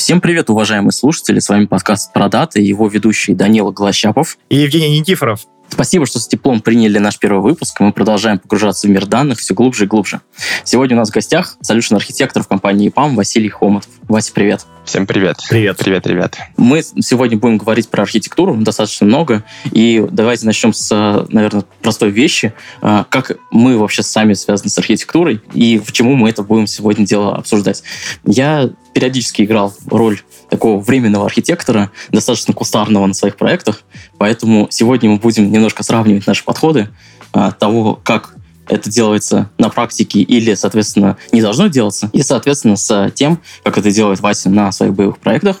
Всем привет, уважаемые слушатели. С вами подкаст «Продаты» и его ведущий Данила Глощапов. И Евгений Никифоров. Спасибо, что с теплом приняли наш первый выпуск. Мы продолжаем погружаться в мир данных все глубже и глубже. Сегодня у нас в гостях solution архитектор в компании EPAM Василий Хомутов. Вася, привет. Всем привет. Привет. Привет, ребят. Мы сегодня будем говорить про архитектуру достаточно много. И давайте начнем с, наверное, простой вещи. А, как мы вообще сами связаны с архитектурой и почему мы это будем сегодня дело обсуждать. Я периодически играл роль такого временного архитектора, достаточно кустарного на своих проектах, поэтому сегодня мы будем немножко сравнивать наши подходы а, того, как это делается на практике или, соответственно, не должно делаться, и, соответственно, с тем, как это делает Вася на своих боевых проектах,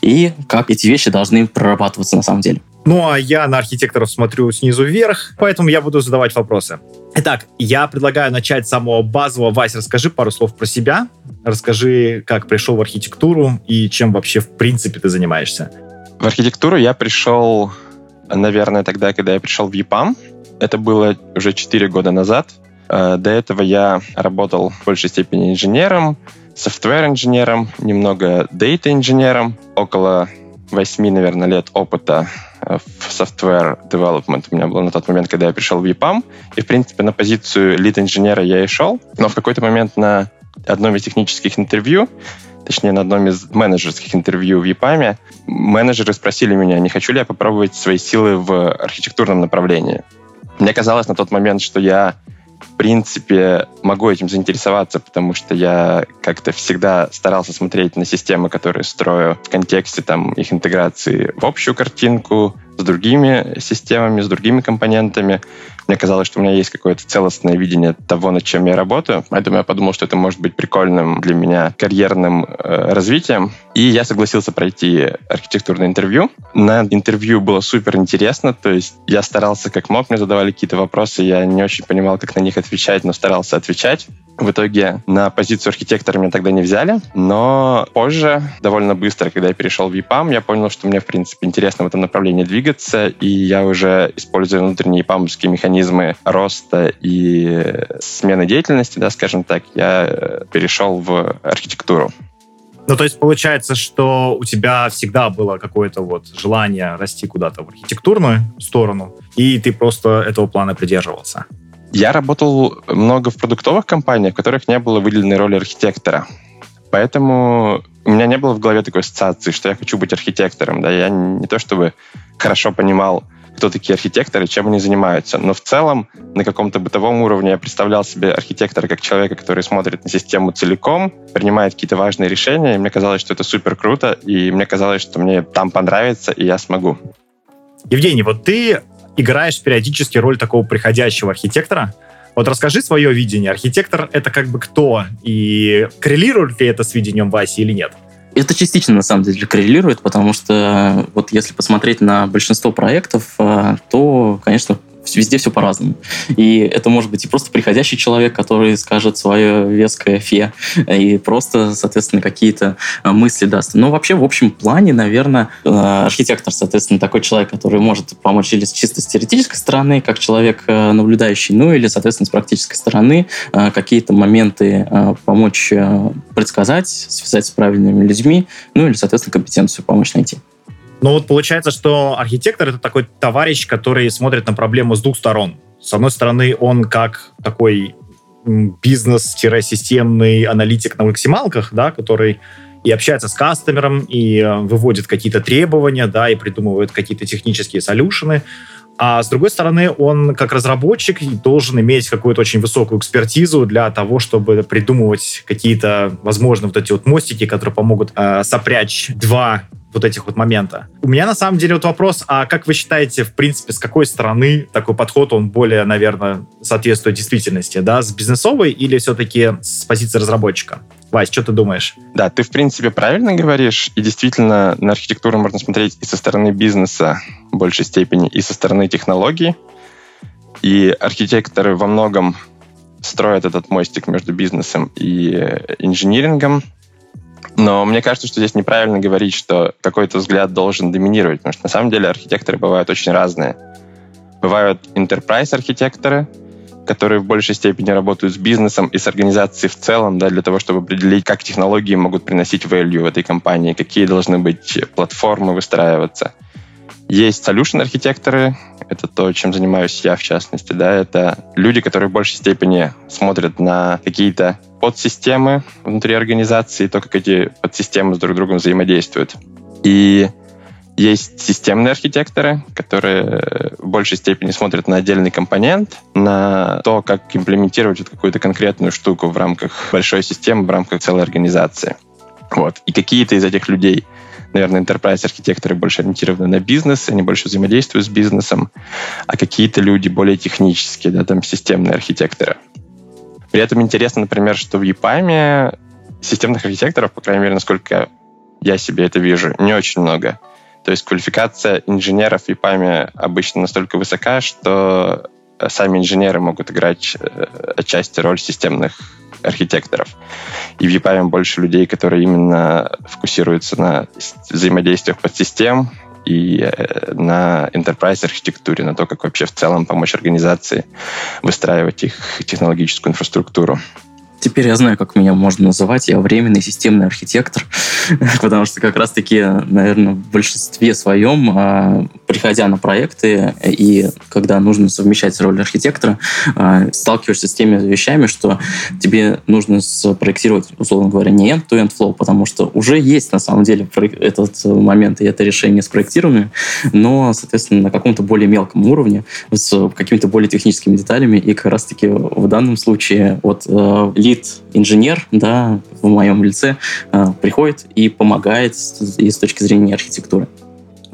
и как эти вещи должны прорабатываться на самом деле. Ну, а я на архитекторов смотрю снизу вверх, поэтому я буду задавать вопросы. Итак, я предлагаю начать с самого базового. Вася, расскажи пару слов про себя. Расскажи, как пришел в архитектуру и чем вообще в принципе ты занимаешься. В архитектуру я пришел, наверное, тогда, когда я пришел в ЕПАМ. Это было уже 4 года назад. Э, до этого я работал в большей степени инженером, софтвер-инженером, немного дейта-инженером, около 8, наверное, лет опыта э, в software development у меня было на тот момент, когда я пришел в EPAM. И, в принципе, на позицию лид-инженера я и шел. Но в какой-то момент на одном из технических интервью, точнее, на одном из менеджерских интервью в EPAM, менеджеры спросили меня, не хочу ли я попробовать свои силы в архитектурном направлении. Мне казалось на тот момент, что я в принципе, могу этим заинтересоваться, потому что я как-то всегда старался смотреть на системы, которые строю в контексте там, их интеграции в общую картинку, с другими системами, с другими компонентами. Мне казалось, что у меня есть какое-то целостное видение того, над чем я работаю. Поэтому я подумал, что это может быть прикольным для меня карьерным э, развитием. И я согласился пройти архитектурное интервью. На интервью было супер интересно. То есть я старался как мог, мне задавали какие-то вопросы, я не очень понимал, как на них отвечать, но старался отвечать. В итоге на позицию архитектора меня тогда не взяли, но позже, довольно быстро, когда я перешел в EPAM, я понял, что мне, в принципе, интересно в этом направлении двигаться, и я уже, используя внутренние EPAM механизмы роста и смены деятельности, да, скажем так, я э, перешел в архитектуру. Ну, то есть получается, что у тебя всегда было какое-то вот желание расти куда-то в архитектурную сторону, и ты просто этого плана придерживался. Я работал много в продуктовых компаниях, в которых не было выделенной роли архитектора. Поэтому у меня не было в голове такой ассоциации, что я хочу быть архитектором. Да? Я не то чтобы хорошо понимал, кто такие архитекторы, чем они занимаются. Но в целом на каком-то бытовом уровне я представлял себе архитектора как человека, который смотрит на систему целиком, принимает какие-то важные решения, и мне казалось, что это супер круто, и мне казалось, что мне там понравится, и я смогу. Евгений, вот ты играешь периодически роль такого приходящего архитектора. Вот расскажи свое видение. Архитектор — это как бы кто? И коррелирует ли это с видением Васи или нет? Это частично, на самом деле, коррелирует, потому что вот если посмотреть на большинство проектов, э, то, конечно, везде все по-разному. И это может быть и просто приходящий человек, который скажет свое веское фе, и просто, соответственно, какие-то э, мысли даст. Но вообще, в общем плане, наверное, э, архитектор, соответственно, такой человек, который может помочь или с чисто с теоретической стороны, как человек э, наблюдающий, ну или, соответственно, с практической стороны какие-то моменты помочь предсказать, связать с правильными людьми, ну или, соответственно, компетенцию помочь найти. Но вот получается, что архитектор — это такой товарищ, который смотрит на проблему с двух сторон. С одной стороны, он как такой бизнес-системный аналитик на максималках, да, который и общается с кастомером, и э, выводит какие-то требования, да, и придумывает какие-то технические солюшены. А с другой стороны, он как разработчик должен иметь какую-то очень высокую экспертизу для того, чтобы придумывать какие-то, возможно, вот эти вот мостики, которые помогут э, сопрячь два вот этих вот момента. У меня на самом деле вот вопрос, а как вы считаете, в принципе, с какой стороны такой подход, он более, наверное, соответствует действительности, да, с бизнесовой или все-таки с позиции разработчика? Вась, что ты думаешь? Да, ты, в принципе, правильно говоришь, и действительно на архитектуру можно смотреть и со стороны бизнеса в большей степени, и со стороны технологий. И архитекторы во многом строят этот мостик между бизнесом и инжинирингом, но мне кажется, что здесь неправильно говорить, что какой-то взгляд должен доминировать, потому что на самом деле архитекторы бывают очень разные. Бывают enterprise архитекторы, которые в большей степени работают с бизнесом и с организацией в целом, да, для того, чтобы определить, как технологии могут приносить value в этой компании, какие должны быть платформы выстраиваться. Есть solution архитекторы, это то, чем занимаюсь я в частности, да, это люди, которые в большей степени смотрят на какие-то подсистемы внутри организации, то, как эти подсистемы с друг другом взаимодействуют. И есть системные архитекторы, которые в большей степени смотрят на отдельный компонент, на то, как имплементировать вот какую-то конкретную штуку в рамках большой системы, в рамках целой организации. Вот. И какие-то из этих людей, наверное, enterprise архитекторы больше ориентированы на бизнес, они больше взаимодействуют с бизнесом, а какие-то люди более технические, да, там системные архитекторы. При этом интересно, например, что в EPAM системных архитекторов, по крайней мере, насколько я себе это вижу, не очень много. То есть квалификация инженеров в ИПАМе обычно настолько высока, что сами инженеры могут играть э, отчасти роль системных архитекторов. И в ЕПАМе больше людей, которые именно фокусируются на взаимодействиях подсистем и э, на enterprise архитектуре, на то, как вообще в целом помочь организации выстраивать их технологическую инфраструктуру. Теперь я знаю, как меня можно называть. Я временный системный архитектор, потому что как раз-таки, наверное, в большинстве своем, а, приходя на проекты и когда нужно совмещать роль архитектора, а, сталкиваешься с теми вещами, что тебе нужно спроектировать, условно говоря, не end-to-end flow, потому что уже есть на самом деле этот момент и это решение спроектировано, но, соответственно, на каком-то более мелком уровне, с какими-то более техническими деталями, и как раз-таки в данном случае вот э, лид-инженер, да, в моем лице, э, приходит и помогает и с точки зрения архитектуры.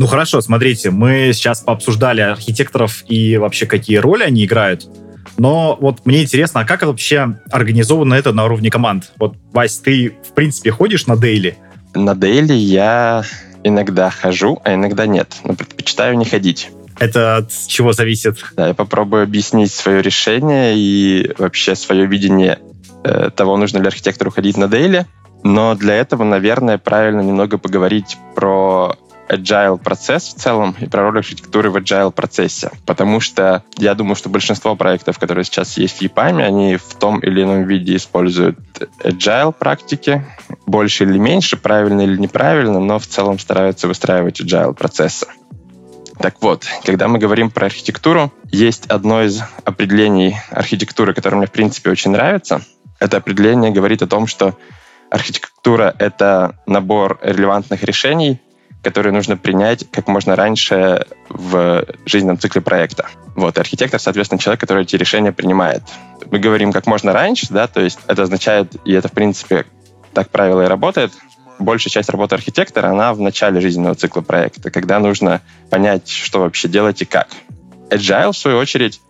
Ну хорошо, смотрите, мы сейчас пообсуждали архитекторов и вообще какие роли они играют. Но вот мне интересно, а как вообще организовано это на уровне команд? Вот, Вась, ты в принципе ходишь на дейли? На дейли я иногда хожу, а иногда нет. Но предпочитаю не ходить. Это от чего зависит? Да, я попробую объяснить свое решение и вообще свое видение Э, того, нужно ли архитектору ходить на дейли. Но для этого, наверное, правильно немного поговорить про agile процесс в целом и про роль архитектуры в agile процессе. Потому что я думаю, что большинство проектов, которые сейчас есть в EPAM, они в том или ином виде используют agile практики, больше или меньше, правильно или неправильно, но в целом стараются выстраивать agile процессы. Так вот, когда мы говорим про архитектуру, есть одно из определений архитектуры, которое мне, в принципе, очень нравится — это определение говорит о том, что архитектура — это набор релевантных решений, которые нужно принять как можно раньше в жизненном цикле проекта. Вот, и архитектор, соответственно, человек, который эти решения принимает. Мы говорим как можно раньше, да, то есть это означает, и это, в принципе, так правило и работает, большая часть работы архитектора, она в начале жизненного цикла проекта, когда нужно понять, что вообще делать и как. Agile, в свою очередь,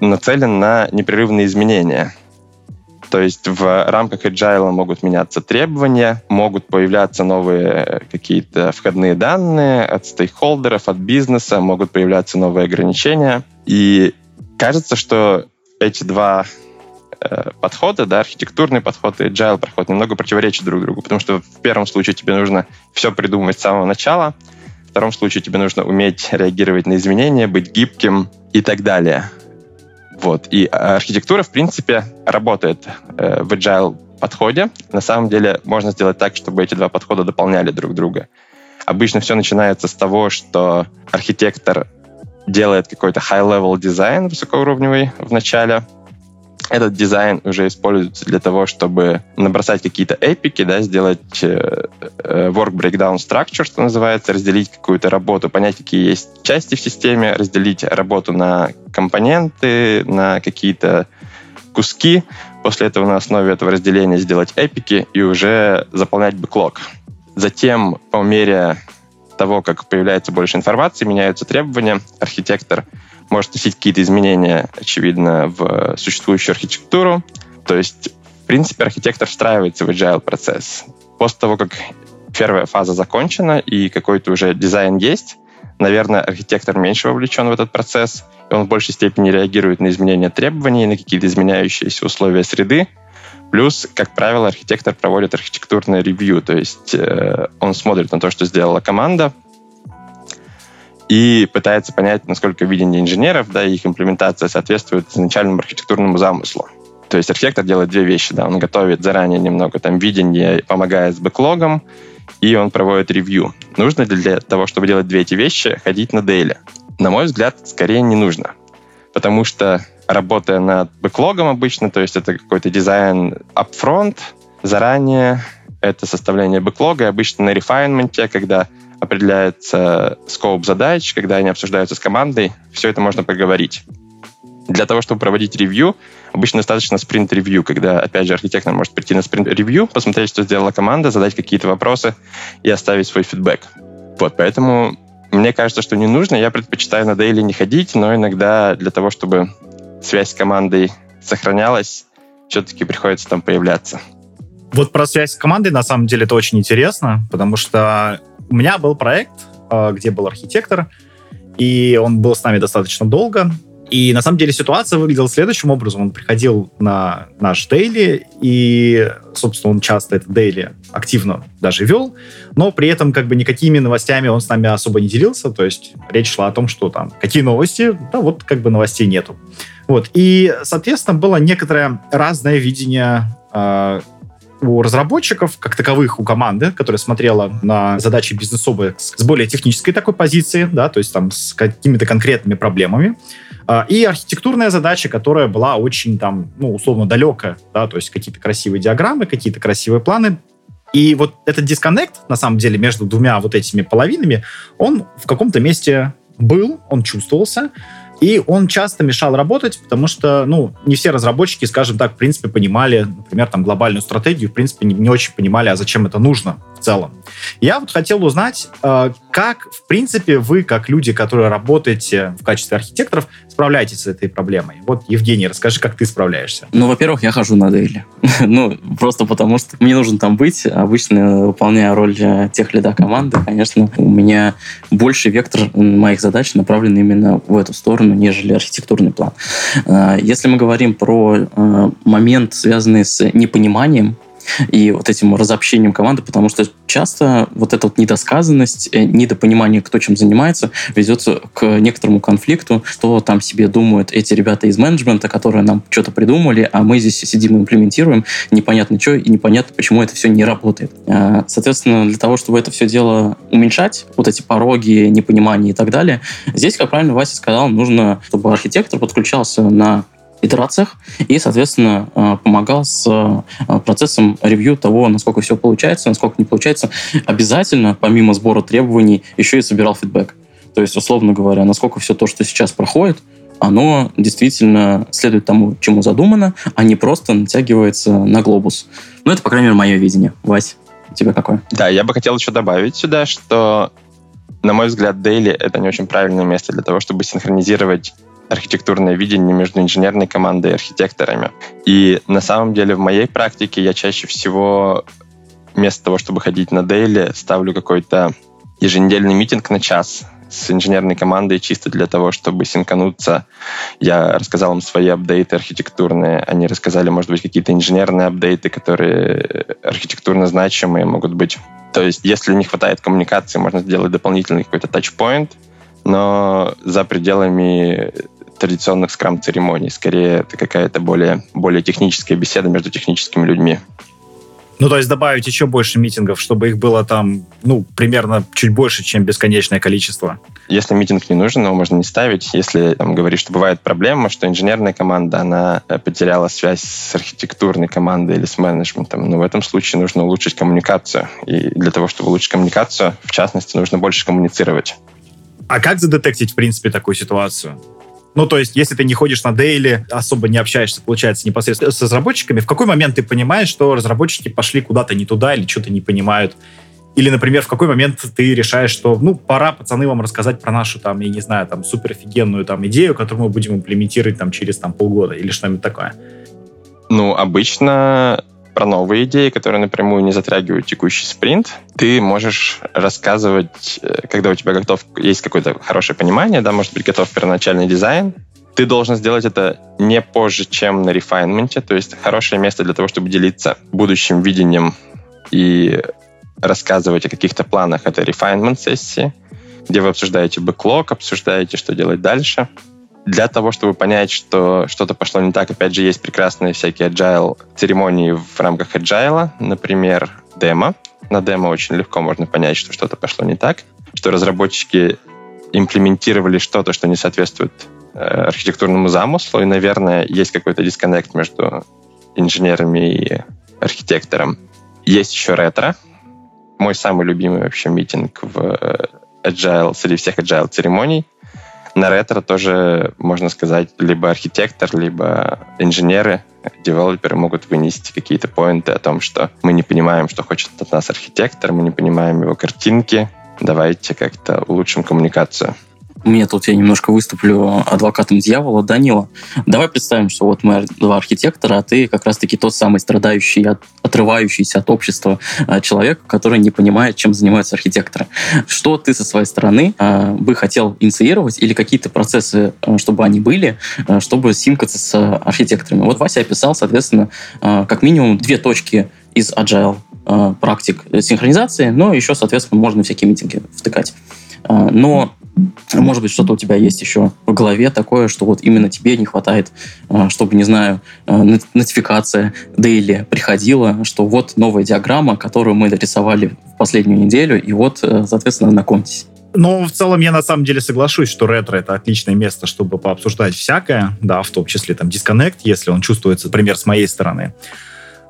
нацелен на непрерывные изменения. То есть в рамках agile могут меняться требования, могут появляться новые какие-то входные данные от стейкхолдеров, от бизнеса, могут появляться новые ограничения. И кажется, что эти два э, подхода, да, архитектурный подход и agile подход немного противоречат друг другу, потому что в первом случае тебе нужно все придумать с самого начала, в втором случае тебе нужно уметь реагировать на изменения, быть гибким и так далее. Вот. И архитектура, в принципе, работает э, в agile подходе. На самом деле можно сделать так, чтобы эти два подхода дополняли друг друга. Обычно все начинается с того, что архитектор делает какой-то high-level дизайн высокоуровневый в начале, этот дизайн уже используется для того, чтобы набросать какие-то эпики, да, сделать э, э, work breakdown structure, что называется, разделить какую-то работу, понять, какие есть части в системе, разделить работу на компоненты, на какие-то куски. После этого на основе этого разделения сделать эпики и уже заполнять бэклог. Затем, по мере того, как появляется больше информации, меняются требования, архитектор может вносить какие-то изменения, очевидно, в существующую архитектуру. То есть, в принципе, архитектор встраивается в agile процесс. После того, как первая фаза закончена и какой-то уже дизайн есть, наверное, архитектор меньше вовлечен в этот процесс, и он в большей степени реагирует на изменения требований, на какие-то изменяющиеся условия среды. Плюс, как правило, архитектор проводит архитектурное ревью, то есть э, он смотрит на то, что сделала команда, и пытается понять, насколько видение инженеров, да, и их имплементация соответствует изначальному архитектурному замыслу. То есть архитектор делает две вещи, да, он готовит заранее немного там видение, помогает с бэклогом, и он проводит ревью. Нужно ли для того, чтобы делать две эти вещи, ходить на дейли? На мой взгляд, скорее не нужно. Потому что работая над бэклогом обычно, то есть это какой-то дизайн upfront, заранее это составление бэклога, и обычно на рефайнменте, когда определяется скоп задач, когда они обсуждаются с командой, все это можно поговорить. Для того, чтобы проводить ревью, обычно достаточно спринт-ревью, когда, опять же, архитектор может прийти на спринт-ревью, посмотреть, что сделала команда, задать какие-то вопросы и оставить свой фидбэк. Вот, поэтому мне кажется, что не нужно. Я предпочитаю на дейли не ходить, но иногда для того, чтобы связь с командой сохранялась, все-таки приходится там появляться. Вот про связь с командой, на самом деле, это очень интересно, потому что у меня был проект, э, где был архитектор, и он был с нами достаточно долго. И на самом деле ситуация выглядела следующим образом. Он приходил на наш дейли, и, собственно, он часто это дейли активно даже вел, но при этом как бы никакими новостями он с нами особо не делился. То есть речь шла о том, что там какие новости, да, вот как бы новостей нету. Вот. И, соответственно, было некоторое разное видение э, у разработчиков, как таковых, у команды, которая смотрела на задачи бизнесовые с более технической такой позиции, да, то есть там с какими-то конкретными проблемами, а, и архитектурная задача, которая была очень там, ну, условно далекая, да, то есть какие-то красивые диаграммы, какие-то красивые планы, и вот этот дисконнект, на самом деле, между двумя вот этими половинами, он в каком-то месте был, он чувствовался, и он часто мешал работать, потому что, ну, не все разработчики, скажем так, в принципе, понимали, например, там, глобальную стратегию, в принципе, не, не очень понимали, а зачем это нужно целом. Я вот хотел узнать, э, как, в принципе, вы, как люди, которые работаете в качестве архитекторов, справляетесь с этой проблемой? Вот, Евгений, расскажи, как ты справляешься. Ну, во-первых, я хожу на дейли. ну, просто потому что мне нужно там быть. Обычно, выполняя роль э, тех лида команды, конечно, у меня больше вектор моих задач направлен именно в эту сторону, нежели архитектурный план. Э, если мы говорим про момент, связанный с непониманием, и вот этим разобщением команды, потому что часто вот эта вот недосказанность, э, недопонимание, кто чем занимается, ведется к некоторому конфликту, что там себе думают эти ребята из менеджмента, которые нам что-то придумали, а мы здесь сидим и имплементируем, непонятно что и непонятно, почему это все не работает. А, соответственно, для того, чтобы это все дело уменьшать, вот эти пороги, непонимания и так далее, здесь, как правильно Вася сказал, нужно, чтобы архитектор подключался на итерациях и, соответственно, э, помогал с э, процессом ревью того, насколько все получается, насколько не получается. Обязательно, помимо сбора требований, еще и собирал фидбэк. То есть, условно говоря, насколько все то, что сейчас проходит, оно действительно следует тому, чему задумано, а не просто натягивается на глобус. Ну, это, по крайней мере, мое видение. Вась, у тебя какое? Да, я бы хотел еще добавить сюда, что, на мой взгляд, Daily — это не очень правильное место для того, чтобы синхронизировать архитектурное видение между инженерной командой и архитекторами. И на самом деле в моей практике я чаще всего вместо того, чтобы ходить на дейли, ставлю какой-то еженедельный митинг на час с инженерной командой чисто для того, чтобы синкануться. Я рассказал им свои апдейты архитектурные, они рассказали, может быть, какие-то инженерные апдейты, которые архитектурно значимые могут быть. То есть, если не хватает коммуникации, можно сделать дополнительный какой-то тачпоинт, но за пределами традиционных скрам-церемоний. Скорее, это какая-то более, более техническая беседа между техническими людьми. Ну, то есть добавить еще больше митингов, чтобы их было там, ну, примерно чуть больше, чем бесконечное количество. Если митинг не нужен, его можно не ставить. Если там говорить, что бывает проблема, что инженерная команда, она э, потеряла связь с архитектурной командой или с менеджментом, но в этом случае нужно улучшить коммуникацию. И для того, чтобы улучшить коммуникацию, в частности, нужно больше коммуницировать. А как задетектить, в принципе, такую ситуацию? Ну, то есть, если ты не ходишь на дейли, особо не общаешься, получается, непосредственно с разработчиками, в какой момент ты понимаешь, что разработчики пошли куда-то не туда или что-то не понимают? Или, например, в какой момент ты решаешь, что, ну, пора, пацаны, вам рассказать про нашу, там, я не знаю, там, супер офигенную там идею, которую мы будем имплементировать там через там полгода или что-нибудь такое? Ну, обычно про новые идеи, которые напрямую не затрагивают текущий спринт. Ты можешь рассказывать, э, когда у тебя готов, есть какое-то хорошее понимание, да, может быть, готов первоначальный дизайн, ты должен сделать это не позже, чем на рефайнменте, то есть хорошее место для того, чтобы делиться будущим видением и рассказывать о каких-то планах, это рефайнмент сессии. где вы обсуждаете бэклог, обсуждаете, что делать дальше. Для того, чтобы понять, что что-то пошло не так, опять же, есть прекрасные всякие agile церемонии в рамках agile, например, демо. На демо очень легко можно понять, что что-то пошло не так, что разработчики имплементировали что-то, что не соответствует э, архитектурному замыслу, и, наверное, есть какой-то дисконнект между инженерами и архитектором. Есть еще ретро. Мой самый любимый вообще митинг в э, agile, среди всех agile церемоний. На ретро тоже, можно сказать, либо архитектор, либо инженеры, девелоперы могут вынести какие-то поинты о том, что мы не понимаем, что хочет от нас архитектор, мы не понимаем его картинки, давайте как-то улучшим коммуникацию. Мне тут я немножко выступлю адвокатом дьявола. Данила, давай представим, что вот мы два архитектора, а ты как раз-таки тот самый страдающий, от, отрывающийся от общества э, человек, который не понимает, чем занимаются архитекторы. Что ты со своей стороны э, бы хотел инициировать или какие-то процессы, э, чтобы они были, чтобы симкаться с архитекторами? Вот Вася описал, соответственно, как минимум две точки из agile практик синхронизации, но еще, соответственно, можно всякие митинги втыкать. Но может быть, что-то у тебя есть еще в голове такое, что вот именно тебе не хватает, э, чтобы, не знаю, э, нотификация daily приходила, что вот новая диаграмма, которую мы дорисовали в последнюю неделю, и вот, э, соответственно, знакомьтесь. Ну, в целом, я на самом деле соглашусь, что ретро — это отличное место, чтобы пообсуждать всякое, да, в том числе там дисконнект, если он чувствуется, например, с моей стороны.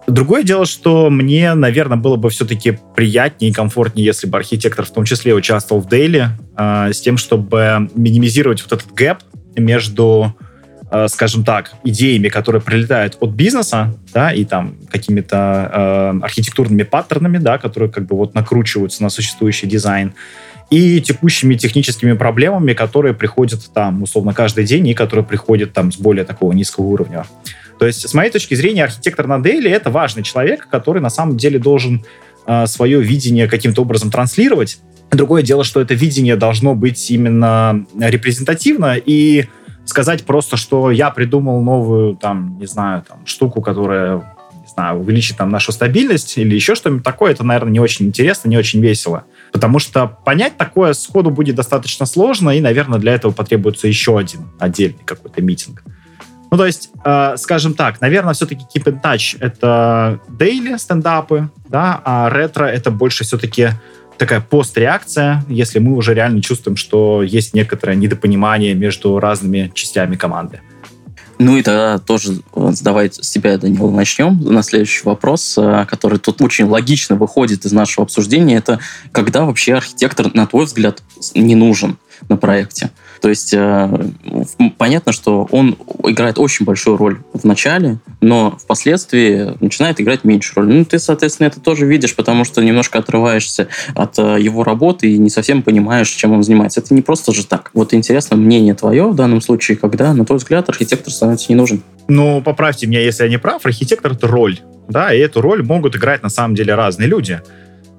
Другое дело, что мне, наверное, было бы все-таки приятнее и комфортнее, если бы архитектор в том числе участвовал в дейли, э, с тем, чтобы минимизировать вот этот гэп между, э, скажем так, идеями, которые прилетают от бизнеса, да, и там какими-то э, архитектурными паттернами, да, которые как бы вот накручиваются на существующий дизайн, и текущими техническими проблемами, которые приходят там, условно, каждый день, и которые приходят там с более такого низкого уровня. То есть, с моей точки зрения, архитектор на Дейли — это важный человек, который на самом деле должен э, свое видение каким-то образом транслировать. Другое дело, что это видение должно быть именно репрезентативно и сказать просто, что я придумал новую, там, не знаю, там, штуку, которая знаю, увеличит там нашу стабильность или еще что-нибудь такое, это, наверное, не очень интересно, не очень весело. Потому что понять такое сходу будет достаточно сложно, и, наверное, для этого потребуется еще один отдельный какой-то митинг. Ну, то есть, э, скажем так, наверное, все-таки Keep in Touch — это daily стендапы, да, а ретро — это больше все-таки такая постреакция, если мы уже реально чувствуем, что есть некоторое недопонимание между разными частями команды. Ну и тогда тоже задавай с тебя, Данил, начнем на следующий вопрос, э, который тут очень логично выходит из нашего обсуждения. Это когда вообще архитектор, на твой взгляд, не нужен на проекте? То есть э, понятно, что он играет очень большую роль в начале, но впоследствии начинает играть меньшую роль. Ну, ты, соответственно, это тоже видишь, потому что немножко отрываешься от э, его работы и не совсем понимаешь, чем он занимается. Это не просто же так. Вот интересно мнение твое в данном случае, когда, на твой взгляд, архитектор становится не нужен. Ну, поправьте меня, если я не прав, архитектор — это роль. Да, и эту роль могут играть на самом деле разные люди.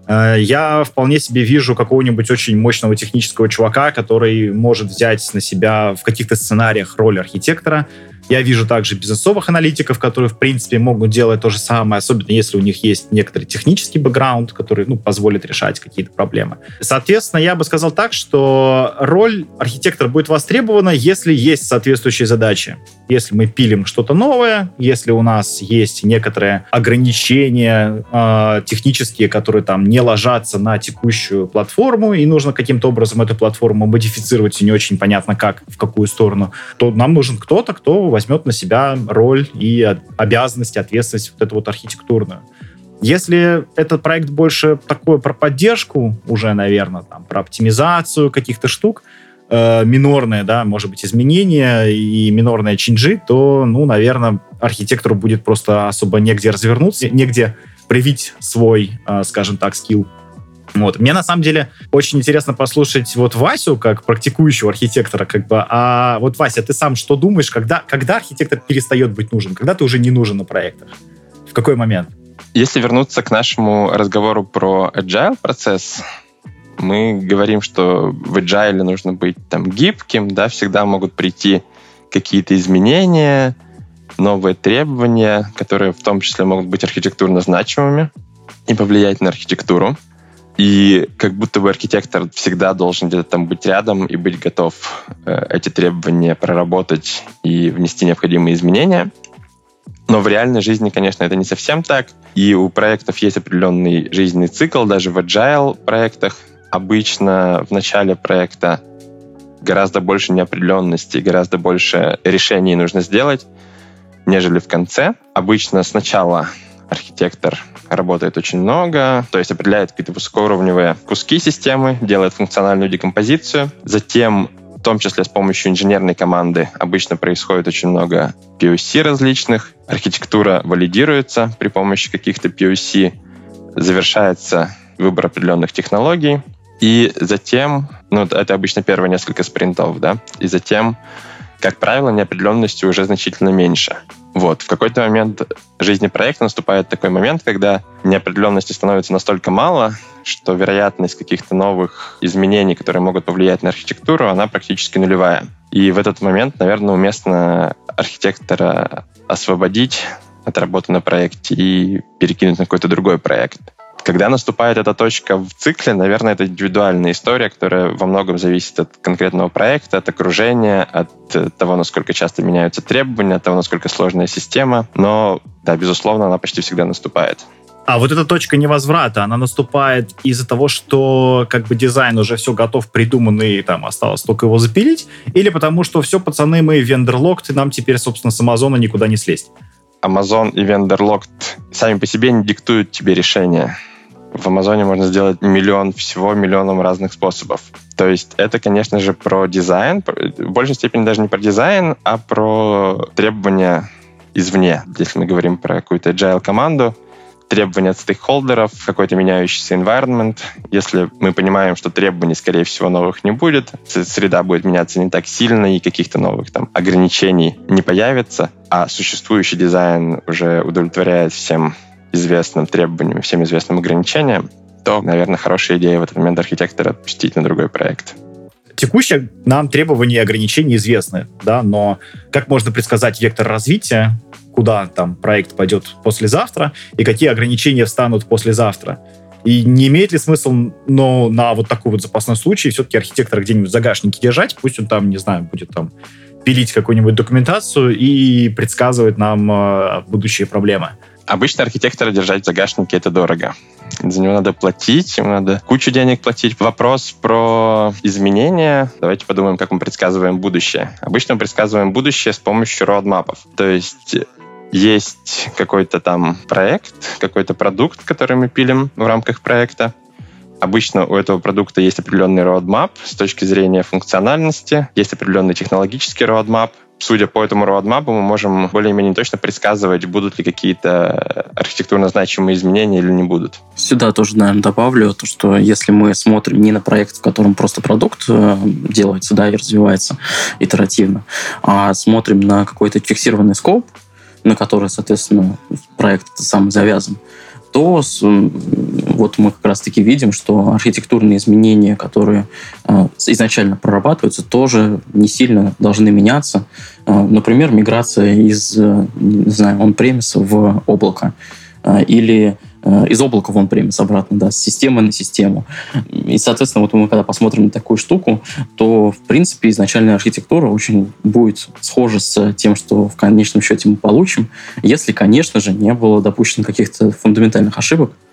Э, я вполне себе вижу какого-нибудь очень мощного технического чувака, который может взять на себя в каких-то сценариях роль архитектора, я вижу также бизнесовых аналитиков, которые, в принципе, могут делать то же самое, особенно если у них есть некоторый технический бэкграунд, который ну, позволит решать какие-то проблемы. Соответственно, я бы сказал так, что роль архитектора будет востребована, если есть соответствующие задачи. Если мы пилим что-то новое, если у нас есть некоторые ограничения э, технические, которые там не ложатся на текущую платформу, и нужно каким-то образом эту платформу модифицировать, и не очень понятно как, в какую сторону, то нам нужен кто-то, кто возьмет на себя роль и обязанность, ответственность вот эту вот архитектурную. Если этот проект больше такой про поддержку уже, наверное, там, про оптимизацию каких-то штук, э, минорные, да, может быть, изменения и минорные чинджи, то, ну, наверное, архитектору будет просто особо негде развернуться, негде привить свой, э, скажем так, скилл вот. Мне на самом деле очень интересно послушать вот Васю, как практикующего архитектора, как бы. А вот, Вася, ты сам что думаешь, когда, когда архитектор перестает быть нужен? Когда ты уже не нужен на проектах? В какой момент? Если вернуться к нашему разговору про agile процесс, мы говорим, что в agile нужно быть там гибким, да, всегда могут прийти какие-то изменения, новые требования, которые в том числе могут быть архитектурно значимыми и повлиять на архитектуру. И как будто бы архитектор всегда должен где-то там быть рядом и быть готов э, эти требования проработать и внести необходимые изменения. Но в реальной жизни, конечно, это не совсем так. И у проектов есть определенный жизненный цикл, даже в agile проектах. Обычно в начале проекта гораздо больше неопределенности, гораздо больше решений нужно сделать, нежели в конце. Обычно сначала архитектор работает очень много, то есть определяет какие-то высокоуровневые куски системы, делает функциональную декомпозицию, затем в том числе с помощью инженерной команды обычно происходит очень много POC различных, архитектура валидируется при помощи каких-то POC, завершается выбор определенных технологий, и затем, ну, это обычно первые несколько спринтов, да, и затем, как правило, неопределенности уже значительно меньше. Вот, в какой-то момент жизни проекта наступает такой момент, когда неопределенности становится настолько мало, что вероятность каких-то новых изменений, которые могут повлиять на архитектуру, она практически нулевая. И в этот момент, наверное, уместно архитектора освободить от работы на проекте и перекинуть на какой-то другой проект. Когда наступает эта точка в цикле, наверное, это индивидуальная история, которая во многом зависит от конкретного проекта, от окружения, от э, того, насколько часто меняются требования, от того, насколько сложная система. Но, да, безусловно, она почти всегда наступает. А вот эта точка невозврата, она наступает из-за того, что как бы дизайн уже все готов, придуманный, там осталось только его запилить, или потому что все, пацаны, мы вендор-локт, и нам теперь, собственно, с Амазона никуда не слезть? Amazon и вендор-локт сами по себе не диктуют тебе решения в Амазоне можно сделать миллион всего, миллионом разных способов. То есть это, конечно же, про дизайн, в большей степени даже не про дизайн, а про требования извне. Если мы говорим про какую-то agile команду, требования от стейкхолдеров, какой-то меняющийся environment. Если мы понимаем, что требований, скорее всего, новых не будет, среда будет меняться не так сильно, и каких-то новых там ограничений не появится, а существующий дизайн уже удовлетворяет всем известным требованиям, всем известным ограничениям, то, наверное, хорошая идея в этот момент архитектора отпустить на другой проект. Текущие нам требования и ограничения известны, да, но как можно предсказать вектор развития, куда там проект пойдет послезавтра и какие ограничения встанут послезавтра? И не имеет ли смысл, но на вот такой вот запасной случай все-таки архитектора где-нибудь в загашнике держать, пусть он там, не знаю, будет там пилить какую-нибудь документацию и предсказывать нам э, будущие проблемы? Обычно архитектора держать в загашнике это дорого. За него надо платить, ему надо кучу денег платить. Вопрос про изменения. Давайте подумаем, как мы предсказываем будущее. Обычно мы предсказываем будущее с помощью родмапов. То есть есть какой-то там проект, какой-то продукт, который мы пилим в рамках проекта. Обычно у этого продукта есть определенный roadmap с точки зрения функциональности, есть определенный технологический roadmap, судя по этому roadmap, мы можем более-менее точно предсказывать, будут ли какие-то архитектурно значимые изменения или не будут. Сюда тоже, наверное, добавлю то, что если мы смотрим не на проект, в котором просто продукт э, делается, да, и развивается итеративно, а смотрим на какой-то фиксированный скоп, на который, соответственно, проект сам завязан, то вот мы как раз-таки видим, что архитектурные изменения, которые э, изначально прорабатываются, тоже не сильно должны меняться. Э, например, миграция из, э, не знаю, он-премиса в облако или Э, из облака в on-premise обратно, да, с системы на систему. И, соответственно, вот мы когда посмотрим на такую штуку, то, в принципе, изначальная архитектура очень будет схожа с тем, что в конечном счете мы получим, если, конечно же, не было допущено каких-то фундаментальных ошибок, Э,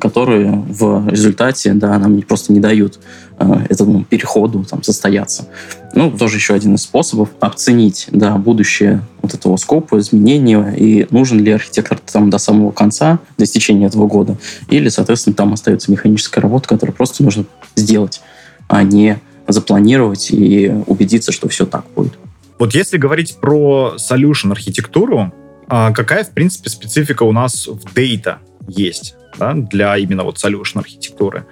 которые в результате да, нам просто не дают э, этому переходу там, состояться. Ну, тоже еще один из способов оценить да, будущее вот этого скопа, изменения, и нужен ли архитектор там до самого конца, до истечения этого года, или, соответственно, там остается механическая работа, которую просто нужно сделать, а не запланировать и убедиться, что все так будет. Вот если говорить про solution архитектуру, а какая, в принципе, специфика у нас в Data есть? Да, для именно вот solution архитектуры.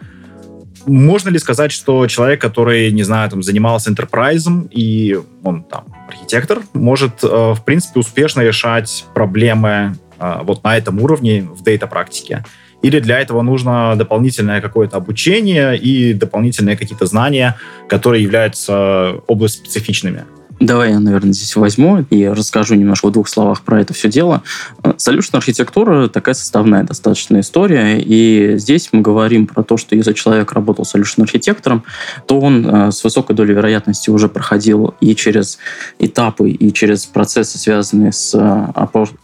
Можно ли сказать, что человек, который, не знаю, там, занимался enterprise, и он там архитектор, может, э, в принципе, успешно решать проблемы э, вот на этом уровне в дейта-практике? Или для этого нужно дополнительное какое-то обучение и дополнительные какие-то знания, которые являются область специфичными? Давай я, наверное, здесь возьму и расскажу немножко в двух словах про это все дело. Solution архитектура такая составная достаточно история, и здесь мы говорим про то, что если человек работал solution архитектором, то он э, с высокой долей вероятности уже проходил и через этапы, и через процессы, связанные с э,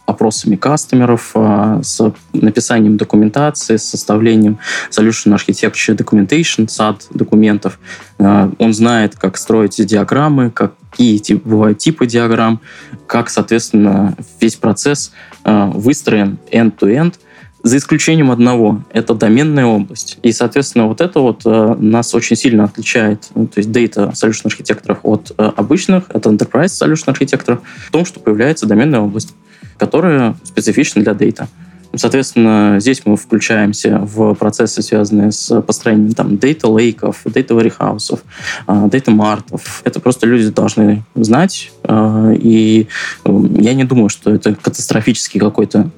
опросами кастомеров, э, с написанием документации, с составлением solution architecture documentation, SAD документов. Он знает, как строить диаграммы, как какие тип, бывают типы диаграмм, как, соответственно, весь процесс э, выстроен end-to-end, за исключением одного – это доменная область. И, соответственно, вот это вот э, нас очень сильно отличает, ну, то есть Data Solution архитекторов от э, обычных, это Enterprise Solution архитекторов, в том, что появляется доменная область, которая специфична для Data. Соответственно, здесь мы включаемся в процессы, связанные с построением там, data лейков, data warehouse, data мартов. Это просто люди должны знать. А, и я не думаю, что это катастрофический какой-то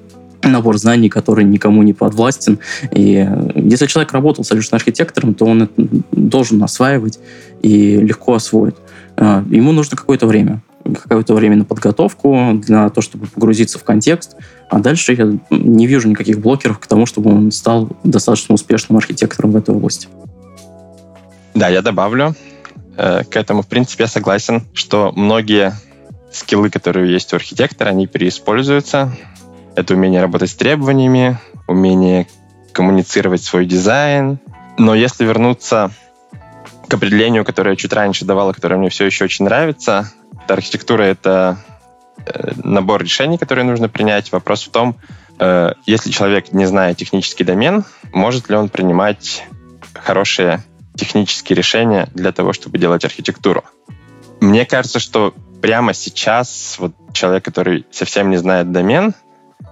набор знаний, который никому не подвластен. И если человек работал solution архитектором, то он это должен осваивать и легко освоит. А, ему нужно какое-то время какое-то время на подготовку, для того, чтобы погрузиться в контекст. А дальше я не вижу никаких блокеров к тому, чтобы он стал достаточно успешным архитектором в этой области. Да, я добавлю э, к этому. В принципе, я согласен, что многие скиллы, которые есть у архитектора, они переиспользуются. Это умение работать с требованиями, умение коммуницировать свой дизайн. Но если вернуться к определению, которое я чуть раньше давал, которое мне все еще очень нравится, архитектура — это э, набор решений, которые нужно принять. Вопрос в том, э, если человек не знает технический домен, может ли он принимать хорошие технические решения для того, чтобы делать архитектуру. Мне кажется, что прямо сейчас вот человек, который совсем не знает домен,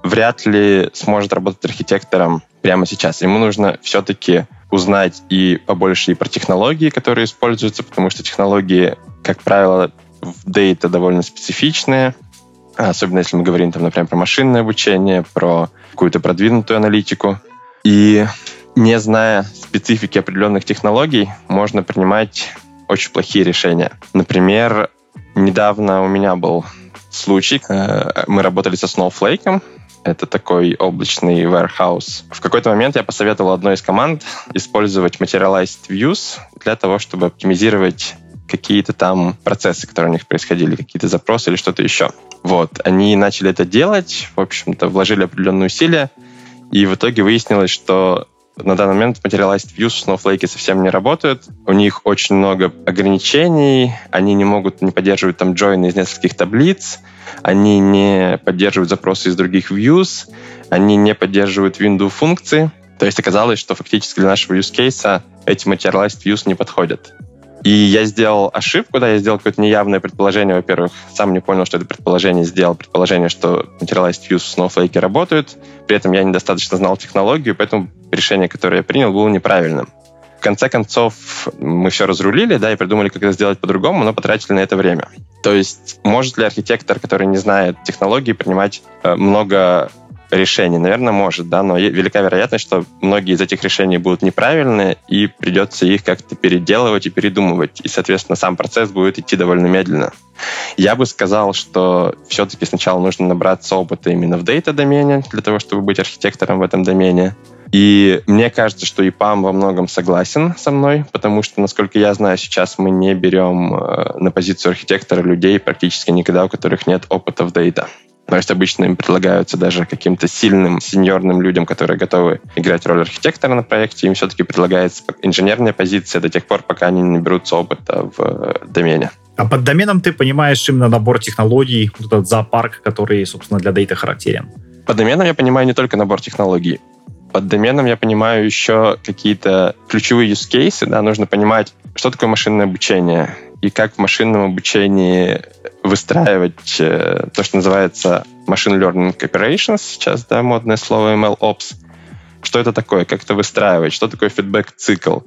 вряд ли сможет работать архитектором прямо сейчас. Ему нужно все-таки узнать и побольше и про технологии, которые используются, потому что технологии, как правило, в Data довольно специфичные, особенно если мы говорим, там, например, про машинное обучение, про какую-то продвинутую аналитику. И не зная специфики определенных технологий, можно принимать очень плохие решения. Например, недавно у меня был случай, э, мы работали со Snowflake, это такой облачный warehouse. В какой-то момент я посоветовал одной из команд использовать Materialized Views для того, чтобы оптимизировать какие-то там процессы, которые у них происходили, какие-то запросы или что-то еще. Вот, они начали это делать, в общем-то, вложили определенные усилия, и в итоге выяснилось, что на данный момент Materialized Views в Snowflake совсем не работают. У них очень много ограничений, они не могут не поддерживать там join из нескольких таблиц, они не поддерживают запросы из других views, они не поддерживают window функции. То есть оказалось, что фактически для нашего use case эти Materialized Views не подходят. И я сделал ошибку, да, я сделал какое-то неявное предположение, во-первых, сам не понял, что это предположение, сделал предположение, что Materialized Views в Snowflake работают, при этом я недостаточно знал технологию, поэтому решение, которое я принял, было неправильным. В конце концов, мы все разрулили, да, и придумали, как это сделать по-другому, но потратили на это время. То есть, может ли архитектор, который не знает технологии, принимать э, много решений? Наверное, может, да, но велика вероятность, что многие из этих решений будут неправильные, и придется их как-то переделывать и передумывать. И, соответственно, сам процесс будет идти довольно медленно. Я бы сказал, что все-таки сначала нужно набраться опыта именно в дейта-домене, для того, чтобы быть архитектором в этом домене. И мне кажется, что ИПАМ во многом согласен со мной, потому что, насколько я знаю, сейчас мы не берем э, на позицию архитектора людей практически никогда, у которых нет опыта в дейта. То есть обычно им предлагаются даже каким-то сильным сеньорным людям, которые готовы играть роль архитектора на проекте, им все-таки предлагается инженерная позиция до тех пор, пока они не наберутся опыта в э, домене. А под доменом ты понимаешь именно набор технологий, вот этот зоопарк, который, собственно, для дейта характерен? Под доменом я понимаю не только набор технологий. Под доменом я понимаю еще какие-то ключевые use cases. Да, нужно понимать, что такое машинное обучение, и как в машинном обучении выстраивать э, то, что называется Machine Learning Operations, сейчас, да, модное слово MLOps. Что это такое, как это выстраивать, что такое фидбэк-цикл,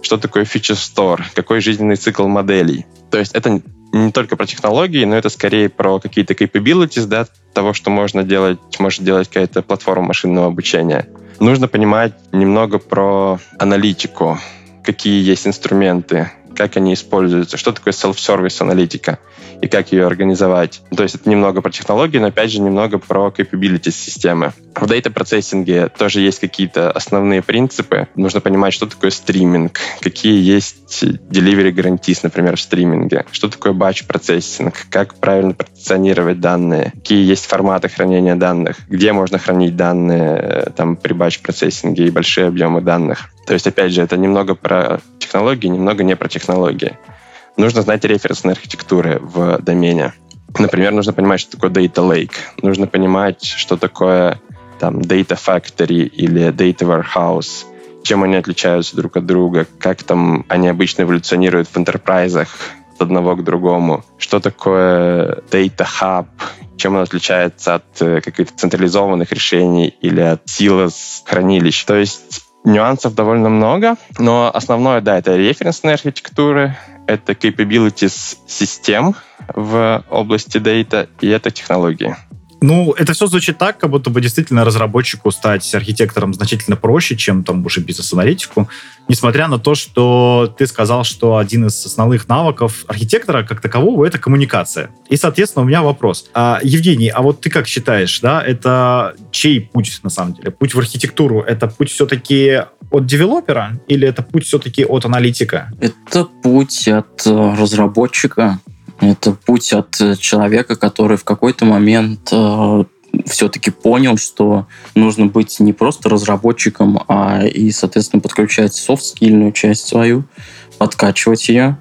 что такое store, какой жизненный цикл моделей. То есть это не только про технологии, но это скорее про какие-то capabilities, да, того, что можно делать, может делать какая-то платформа машинного обучения. Нужно понимать немного про аналитику, какие есть инструменты, как они используются, что такое self-service аналитика и как ее организовать. То есть это немного про технологии, но опять же немного про capabilities системы. В дейта-процессинге тоже есть какие-то основные принципы. Нужно понимать, что такое стриминг, какие есть delivery guarantees, например, в стриминге, что такое батч-процессинг, как правильно протекционировать данные, какие есть форматы хранения данных, где можно хранить данные э, там, при батч-процессинге и большие объемы данных. То есть, опять же, это немного про технологии, немного не про технологии. Нужно знать референсные архитектуры в домене. Например, нужно понимать, что такое Data Lake. Нужно понимать, что такое там Data Factory или Data Warehouse, чем они отличаются друг от друга, как там они обычно эволюционируют в интерпрайзах от одного к другому, что такое Data Hub, чем он отличается от э, каких-то централизованных решений или от силос хранилищ. То есть нюансов довольно много, но основное, да, это референсные архитектуры, это capabilities систем в области data, и это технологии. Ну, это все звучит так, как будто бы действительно разработчику стать архитектором значительно проще, чем там уже бизнес-аналитику. Несмотря на то, что ты сказал, что один из основных навыков архитектора как такового — это коммуникация. И, соответственно, у меня вопрос. А, Евгений, а вот ты как считаешь, да, это чей путь на самом деле? Путь в архитектуру — это путь все-таки от девелопера или это путь все-таки от аналитика? Это путь от э, разработчика это путь от э, человека, который в какой-то момент э, все-таки понял, что нужно быть не просто разработчиком, а и, соответственно, подключать софт-скильную часть свою, подкачивать ее.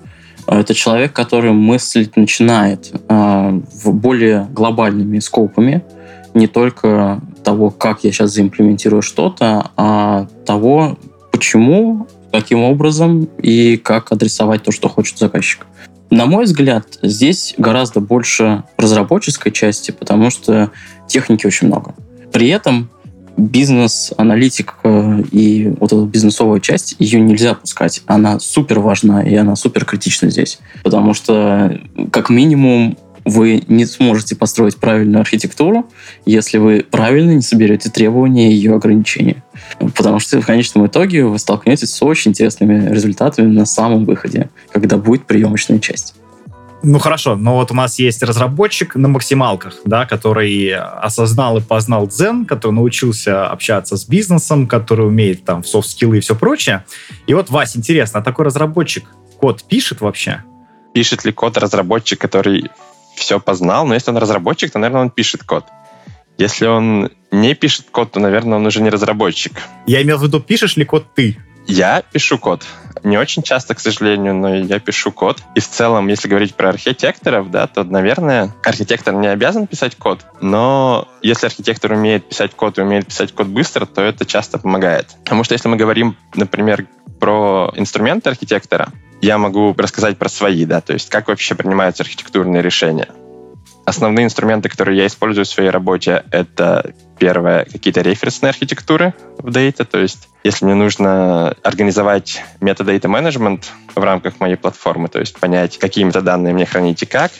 Это человек, который мыслить начинает э, в более глобальными скопами, не только того, как я сейчас заимплементирую что-то, а того, почему, каким образом и как адресовать то, что хочет заказчик. На мой взгляд, здесь гораздо больше разработческой части, потому что техники очень много. При этом бизнес-аналитика и вот эта бизнесовая часть, ее нельзя пускать. Она супер важна, и она супер критична здесь. Потому что, как минимум, вы не сможете построить правильную архитектуру, если вы правильно не соберете требования и ее ограничения. Потому что в конечном итоге вы столкнетесь с очень интересными результатами на самом выходе, когда будет приемочная часть. Ну хорошо, но вот у нас есть разработчик на максималках, да, который осознал и познал дзен, который научился общаться с бизнесом, который умеет там в софт-скиллы и все прочее. И вот, Вась, интересно, а такой разработчик код пишет вообще? Пишет ли код разработчик, который все познал, но если он разработчик, то, наверное, он пишет код. Если он не пишет код, то, наверное, он уже не разработчик. Я имел в виду, пишешь ли код ты? Я пишу код. Не очень часто, к сожалению, но я пишу код. И в целом, если говорить про архитекторов, да, то, наверное, архитектор не обязан писать код, но если архитектор умеет писать код и умеет писать код быстро, то это часто помогает. Потому что если мы говорим, например, про инструменты архитектора, я могу рассказать про свои, да, то есть как вообще принимаются архитектурные решения. Основные инструменты, которые я использую в своей работе, это первое, какие-то референсные архитектуры в Data, то есть если мне нужно организовать метадata менеджмент в рамках моей платформы, то есть понять, какие метаданные мне хранить и как,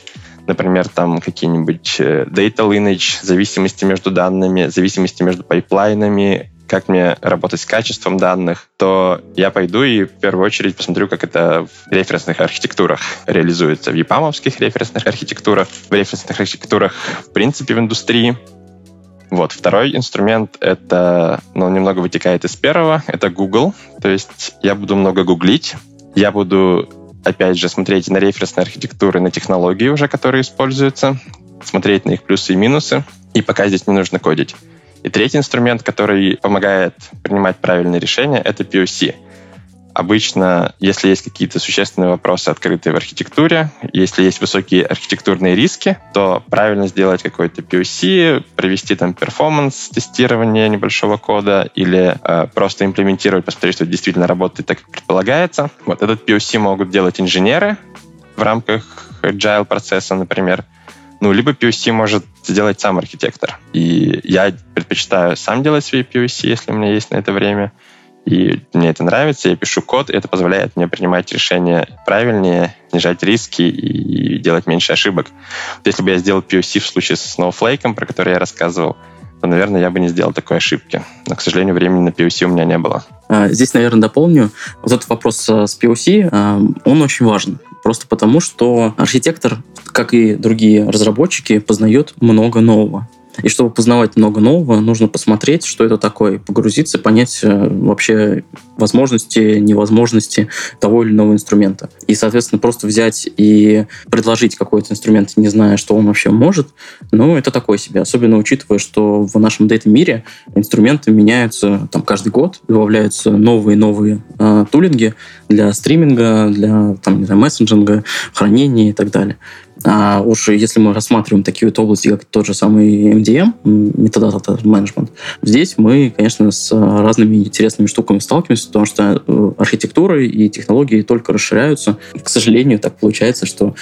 например, там какие-нибудь э, data lineage, зависимости между данными, зависимости между пайплайнами, как мне работать с качеством данных, то я пойду и в первую очередь посмотрю, как это в референсных архитектурах реализуется. В EPAM референсных архитектурах, в референсных архитектурах в принципе в индустрии. Вот. Второй инструмент — это, ну, немного вытекает из первого, это Google. То есть я буду много гуглить, я буду, опять же, смотреть на референсные архитектуры, на технологии уже, которые используются, смотреть на их плюсы и минусы, и пока здесь не нужно кодить. И третий инструмент, который помогает принимать правильные решения, это POC. Обычно, если есть какие-то существенные вопросы, открытые в архитектуре, если есть высокие архитектурные риски, то правильно сделать какой-то POC, провести там перформанс, тестирование небольшого кода или э, просто имплементировать, посмотреть, что действительно работает так, как предполагается. Вот этот POC могут делать инженеры в рамках agile процесса, например, ну, либо POC может сделать сам архитектор. И я предпочитаю сам делать свои POC, если у меня есть на это время. И мне это нравится, я пишу код, и это позволяет мне принимать решения правильнее, снижать риски и делать меньше ошибок. Вот если бы я сделал POC в случае с Snowflake, про который я рассказывал, то, наверное, я бы не сделал такой ошибки. Но, к сожалению, времени на POC у меня не было. А, здесь, наверное, дополню. Вот этот вопрос э, с POC, э, он очень важен. Просто потому, что архитектор, как и другие разработчики, познает много нового. И чтобы познавать много нового, нужно посмотреть, что это такое, погрузиться, понять э, вообще возможности, невозможности того или иного инструмента. И, соответственно, просто взять и предложить какой-то инструмент, не зная, что он вообще может, ну, это такое себе. Особенно учитывая, что в нашем дата-мире инструменты меняются там каждый год, добавляются новые-новые э, тулинги для стриминга, для там, не знаю, мессенджинга, хранения и так далее. А уж если мы рассматриваем такие вот области, как тот же самый MDM, Metadata Management, здесь мы, конечно, с разными интересными штуками сталкиваемся, потому что э, архитектура и технологии только расширяются. К сожалению, так получается, что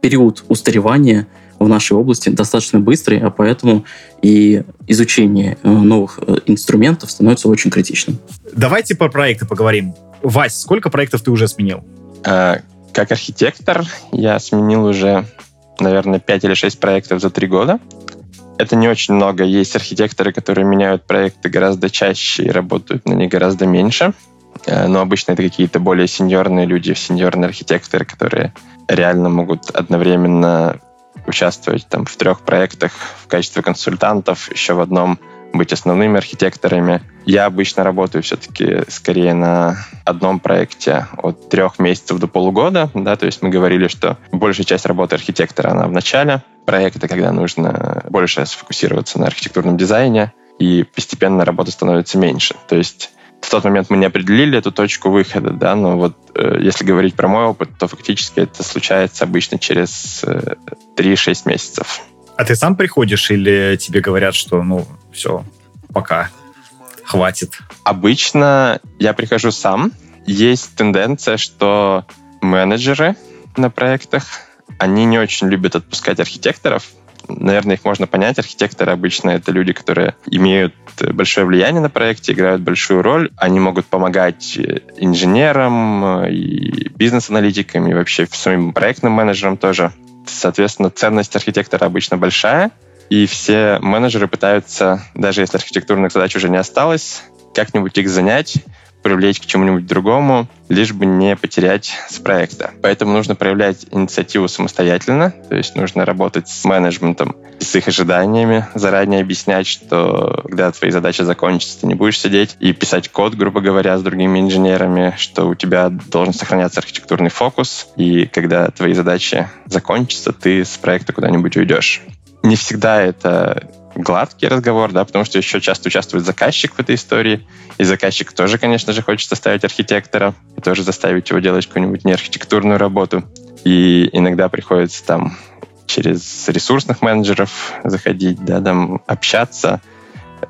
период устаревания в нашей области достаточно быстрый, а поэтому и изучение э, новых э, инструментов становится очень критичным. Давайте про проекты поговорим. Вась, сколько проектов ты уже сменил? Как архитектор я сменил уже, наверное, 5 или 6 проектов за 3 года. Это не очень много. Есть архитекторы, которые меняют проекты гораздо чаще и работают на них гораздо меньше. Э, но обычно это какие-то более сеньорные люди, сеньорные архитекторы, которые реально могут одновременно участвовать там, в трех проектах в качестве консультантов, еще в одном быть основными архитекторами. Я обычно работаю все-таки скорее на одном проекте от трех месяцев до полугода, да, то есть мы говорили, что большая часть работы архитектора, она в начале проекта, когда нужно больше сфокусироваться на архитектурном дизайне, и постепенно работа становится меньше. То есть в тот момент мы не определили эту точку выхода, да, но вот э, если говорить про мой опыт, то фактически это случается обычно через э, 3-6 месяцев. А ты сам приходишь или тебе говорят, что, ну, все, пока, хватит? Обычно я прихожу сам. Есть тенденция, что менеджеры на проектах, они не очень любят отпускать архитекторов. Наверное, их можно понять. Архитекторы обычно это люди, которые имеют большое влияние на проекте, играют большую роль. Они могут помогать инженерам и бизнес-аналитикам, и вообще самим проектным менеджерам тоже. Соответственно, ценность архитектора обычно большая, и все менеджеры пытаются, даже если архитектурных задач уже не осталось, как-нибудь их занять, привлечь к чему-нибудь другому, лишь бы не потерять с проекта. Поэтому нужно проявлять инициативу самостоятельно, то есть нужно работать с менеджментом, с их ожиданиями, заранее объяснять, что когда твои задачи закончатся, ты не будешь сидеть и писать код, грубо говоря, с другими инженерами, что у тебя должен сохраняться архитектурный фокус, и когда твои задачи закончатся, ты с проекта куда-нибудь уйдешь. Не всегда это гладкий разговор, да, потому что еще часто участвует заказчик в этой истории, и заказчик тоже, конечно же, хочет оставить архитектора, и тоже заставить его делать какую-нибудь неархитектурную работу. И иногда приходится там через ресурсных менеджеров заходить, да, там общаться,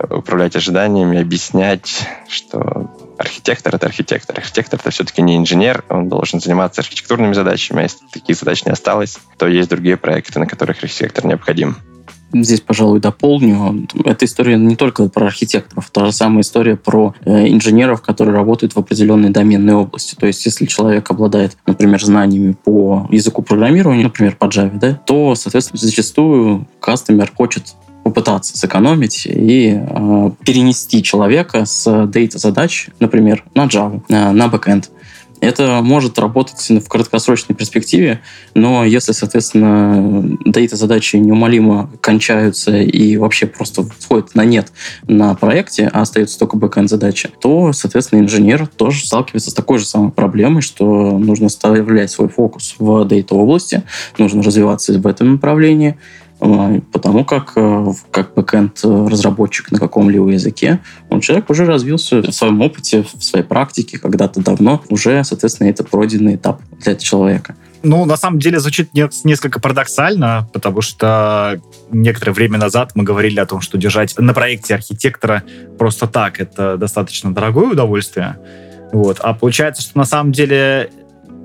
управлять ожиданиями, объяснять, что архитектор — это архитектор. Архитектор — это все-таки не инженер, он должен заниматься архитектурными задачами, а если таких задач не осталось, то есть другие проекты, на которых архитектор необходим здесь, пожалуй, дополню. Эта история не только про архитекторов, та же самая история про э, инженеров, которые работают в определенной доменной области. То есть, если человек обладает, например, знаниями по языку программирования, например, по Java, да, то, соответственно, зачастую кастомер хочет попытаться сэкономить и э, перенести человека с дейта задач, например, на Java, э, на backend. Это может работать в краткосрочной перспективе, но если, соответственно, дейта-задачи неумолимо кончаются и вообще просто сходят на нет на проекте, а остается только бэкэнд-задача, то, соответственно, инженер тоже сталкивается с такой же самой проблемой, что нужно оставлять свой фокус в дейта-области, нужно развиваться в этом направлении, потому как э, как бэкэнд э, на каком-либо языке, он человек уже развился в своем опыте, в своей практике когда-то давно, уже, соответственно, это пройденный этап для человека. Ну, на самом деле звучит несколько парадоксально, потому что некоторое время назад мы говорили о том, что держать на проекте архитектора просто так это достаточно дорогое удовольствие. Вот. А получается, что на самом деле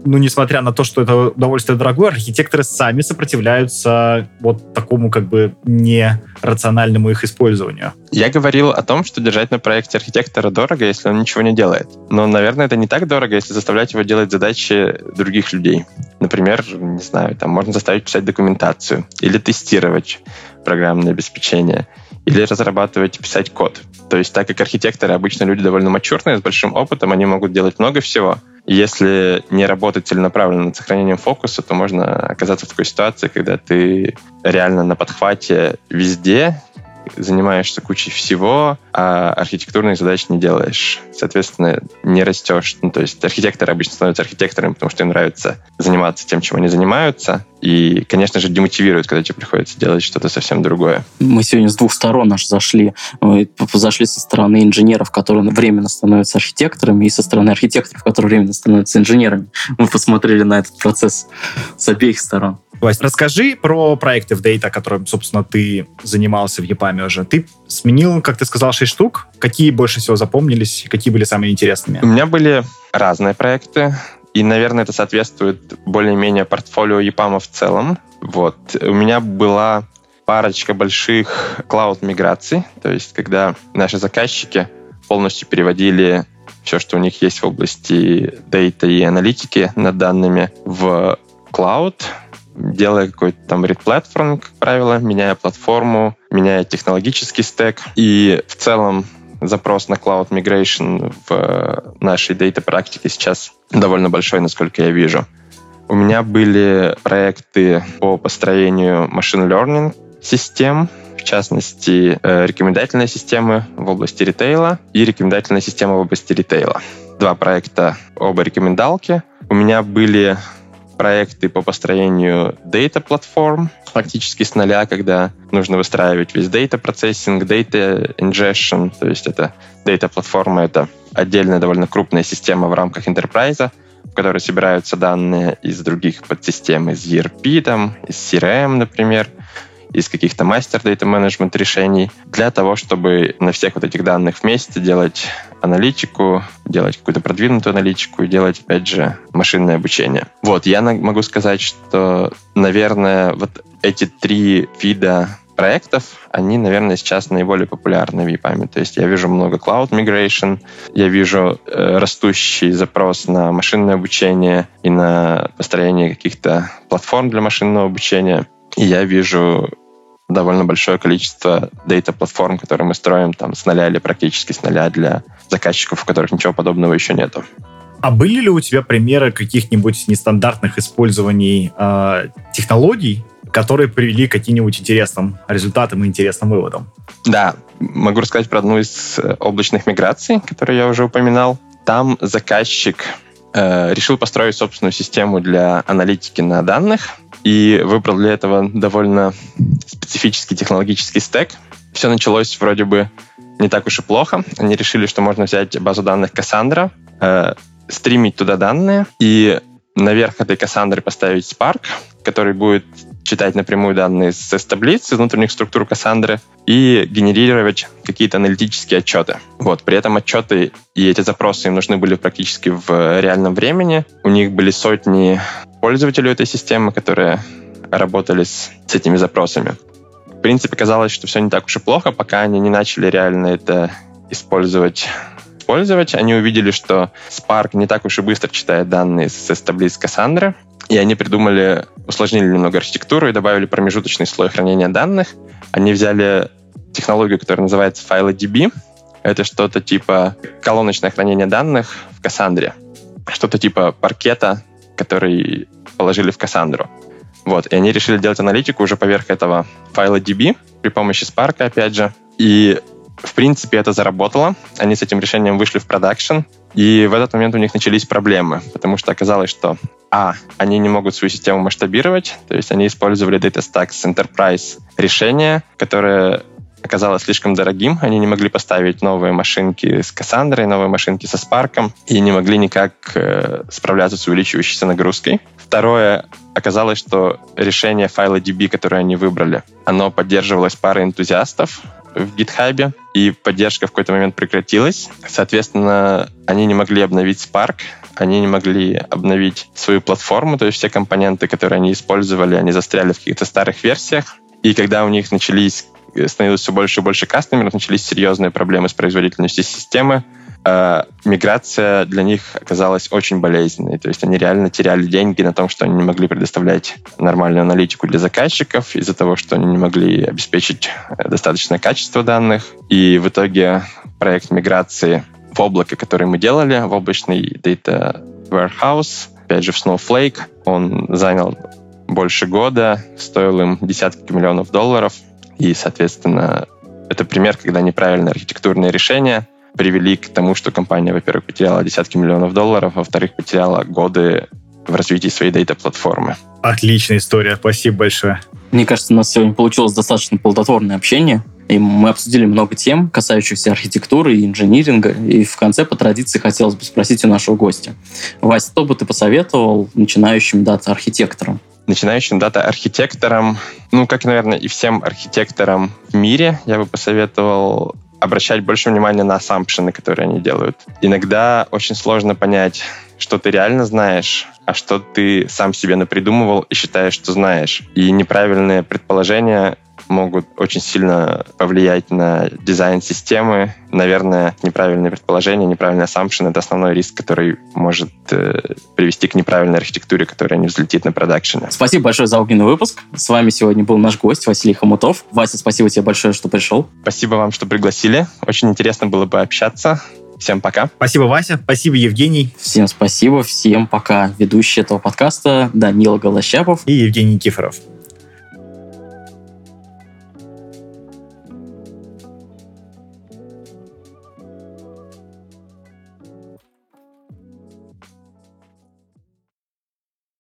ну, несмотря на то, что это удовольствие дорогое, архитекторы сами сопротивляются вот такому как бы нерациональному их использованию. Я говорил о том, что держать на проекте архитектора дорого, если он ничего не делает. Но, наверное, это не так дорого, если заставлять его делать задачи других людей. Например, не знаю, там можно заставить писать документацию или тестировать программное обеспечение или разрабатывать, писать код. То есть так как архитекторы обычно люди довольно мачурные, с большим опытом, они могут делать много всего. Если не работать целенаправленно над сохранением фокуса, то можно оказаться в такой ситуации, когда ты реально на подхвате везде, занимаешься кучей всего, а архитектурных задач не делаешь. Соответственно, не растешь. Ну, то есть архитекторы обычно становятся архитекторами, потому что им нравится заниматься тем, чем они занимаются. И, конечно же, демотивирует, когда тебе приходится делать что-то совсем другое. Мы сегодня с двух сторон аж зашли. Мы зашли со стороны инженеров, которые временно становятся архитекторами, и со стороны архитекторов, которые временно становятся инженерами. Мы посмотрели на этот процесс с обеих сторон. Вась, расскажи про проекты в Data, которым, собственно, ты занимался в ЕПАМе уже. Ты сменил, как ты сказал, 6 штук. Какие больше всего запомнились? Какие были самыми интересными? У меня были разные проекты. И, наверное, это соответствует более-менее портфолио ЕПАМа в целом. Вот. У меня была парочка больших клауд-миграций, то есть когда наши заказчики полностью переводили все, что у них есть в области дейта и аналитики над данными в клауд, делая какой-то там редплатформ, как правило, меняя платформу, меняя технологический стек. И в целом запрос на Cloud Migration в нашей дейта практике сейчас довольно большой, насколько я вижу. У меня были проекты по построению машин learning систем, в частности, э, рекомендательные системы в области ритейла и рекомендательная система в области ритейла. Два проекта, оба рекомендалки. У меня были проекты по построению data платформ фактически с нуля, когда нужно выстраивать весь data процессинг, data ingestion, то есть это data платформа, это отдельная довольно крупная система в рамках enterprise, в которой собираются данные из других подсистем, из ERP, там, из CRM, например, из каких-то мастер data management решений для того, чтобы на всех вот этих данных вместе делать аналитику, делать какую-то продвинутую аналитику и делать, опять же, машинное обучение. Вот, я могу сказать, что, наверное, вот эти три вида проектов, они, наверное, сейчас наиболее популярны в EPAM. То есть я вижу много cloud migration, я вижу э, растущий запрос на машинное обучение и на построение каких-то платформ для машинного обучения. И я вижу довольно большое количество дейта-платформ, которые мы строим там с нуля или практически с нуля для заказчиков, у которых ничего подобного еще нету. А были ли у тебя примеры каких-нибудь нестандартных использований э, технологий, которые привели к каким-нибудь интересным результатам и интересным выводам? Да, могу рассказать про одну из э, облачных миграций, которую я уже упоминал. Там заказчик э, решил построить собственную систему для аналитики на данных, и выбрал для этого довольно специфический технологический стек. Все началось вроде бы не так уж и плохо. Они решили, что можно взять базу данных Cassandra, э, стримить туда данные и наверх этой Cassandra поставить Spark, который будет читать напрямую данные с таблиц, из внутренних структур Cassandra и генерировать какие-то аналитические отчеты. Вот, при этом отчеты и эти запросы им нужны были практически в реальном времени. У них были сотни пользователей этой системы, которые работали с, с этими запросами. В принципе, казалось, что все не так уж и плохо, пока они не начали реально это использовать использовать. Они увидели, что Spark не так уж и быстро читает данные с таблиц Cassandra, и они придумали, усложнили немного архитектуру и добавили промежуточный слой хранения данных. Они взяли технологию, которая называется FileDB. Это что-то типа колоночное хранение данных в Кассандре. Что-то типа паркета, который положили в Кассандру. Вот, и они решили делать аналитику уже поверх этого файла DB при помощи Spark, опять же. И в принципе, это заработало. Они с этим решением вышли в продакшн, и в этот момент у них начались проблемы, потому что оказалось, что а, они не могут свою систему масштабировать, то есть они использовали DataStax Enterprise решение, которое оказалось слишком дорогим. Они не могли поставить новые машинки с Кассандрой, новые машинки со Спарком, и не могли никак э, справляться с увеличивающейся нагрузкой. Второе, оказалось, что решение файла DB, которое они выбрали, оно поддерживалось парой энтузиастов, в GitHub, и поддержка в какой-то момент прекратилась. Соответственно, они не могли обновить Spark, они не могли обновить свою платформу, то есть все компоненты, которые они использовали, они застряли в каких-то старых версиях. И когда у них начались становилось все больше и больше кастомеров, начались серьезные проблемы с производительностью системы. Э, миграция для них оказалась очень болезненной. То есть они реально теряли деньги на том, что они не могли предоставлять нормальную аналитику для заказчиков из-за того, что они не могли обеспечить э, достаточное качество данных. И в итоге проект миграции в облако, который мы делали, в облачный Data Warehouse, опять же в Snowflake, он занял больше года, стоил им десятки миллионов долларов, и, соответственно, это пример, когда неправильные архитектурные решения привели к тому, что компания, во-первых, потеряла десятки миллионов долларов, а во-вторых, потеряла годы в развитии своей дейта-платформы. Отличная история, спасибо большое. Мне кажется, у нас сегодня получилось достаточно плодотворное общение. И мы обсудили много тем, касающихся архитектуры и инжиниринга. И в конце, по традиции, хотелось бы спросить у нашего гостя. Вася, что бы ты посоветовал начинающим дата-архитекторам? Начинающим дата-архитекторам, ну, как, наверное, и всем архитекторам в мире, я бы посоветовал обращать больше внимания на ассампшены, которые они делают. Иногда очень сложно понять, что ты реально знаешь, а что ты сам себе напридумывал и считаешь, что знаешь. И неправильные предположения могут очень сильно повлиять на дизайн системы. Наверное, неправильные предположения, неправильный assumption — это основной риск, который может э, привести к неправильной архитектуре, которая не взлетит на продакшене. Спасибо большое за огненный выпуск. С вами сегодня был наш гость Василий Хомутов. Вася, спасибо тебе большое, что пришел. Спасибо вам, что пригласили. Очень интересно было бы общаться. Всем пока. Спасибо, Вася. Спасибо, Евгений. Всем спасибо. Всем пока. Ведущий этого подкаста Данила Голощапов и Евгений Никифоров.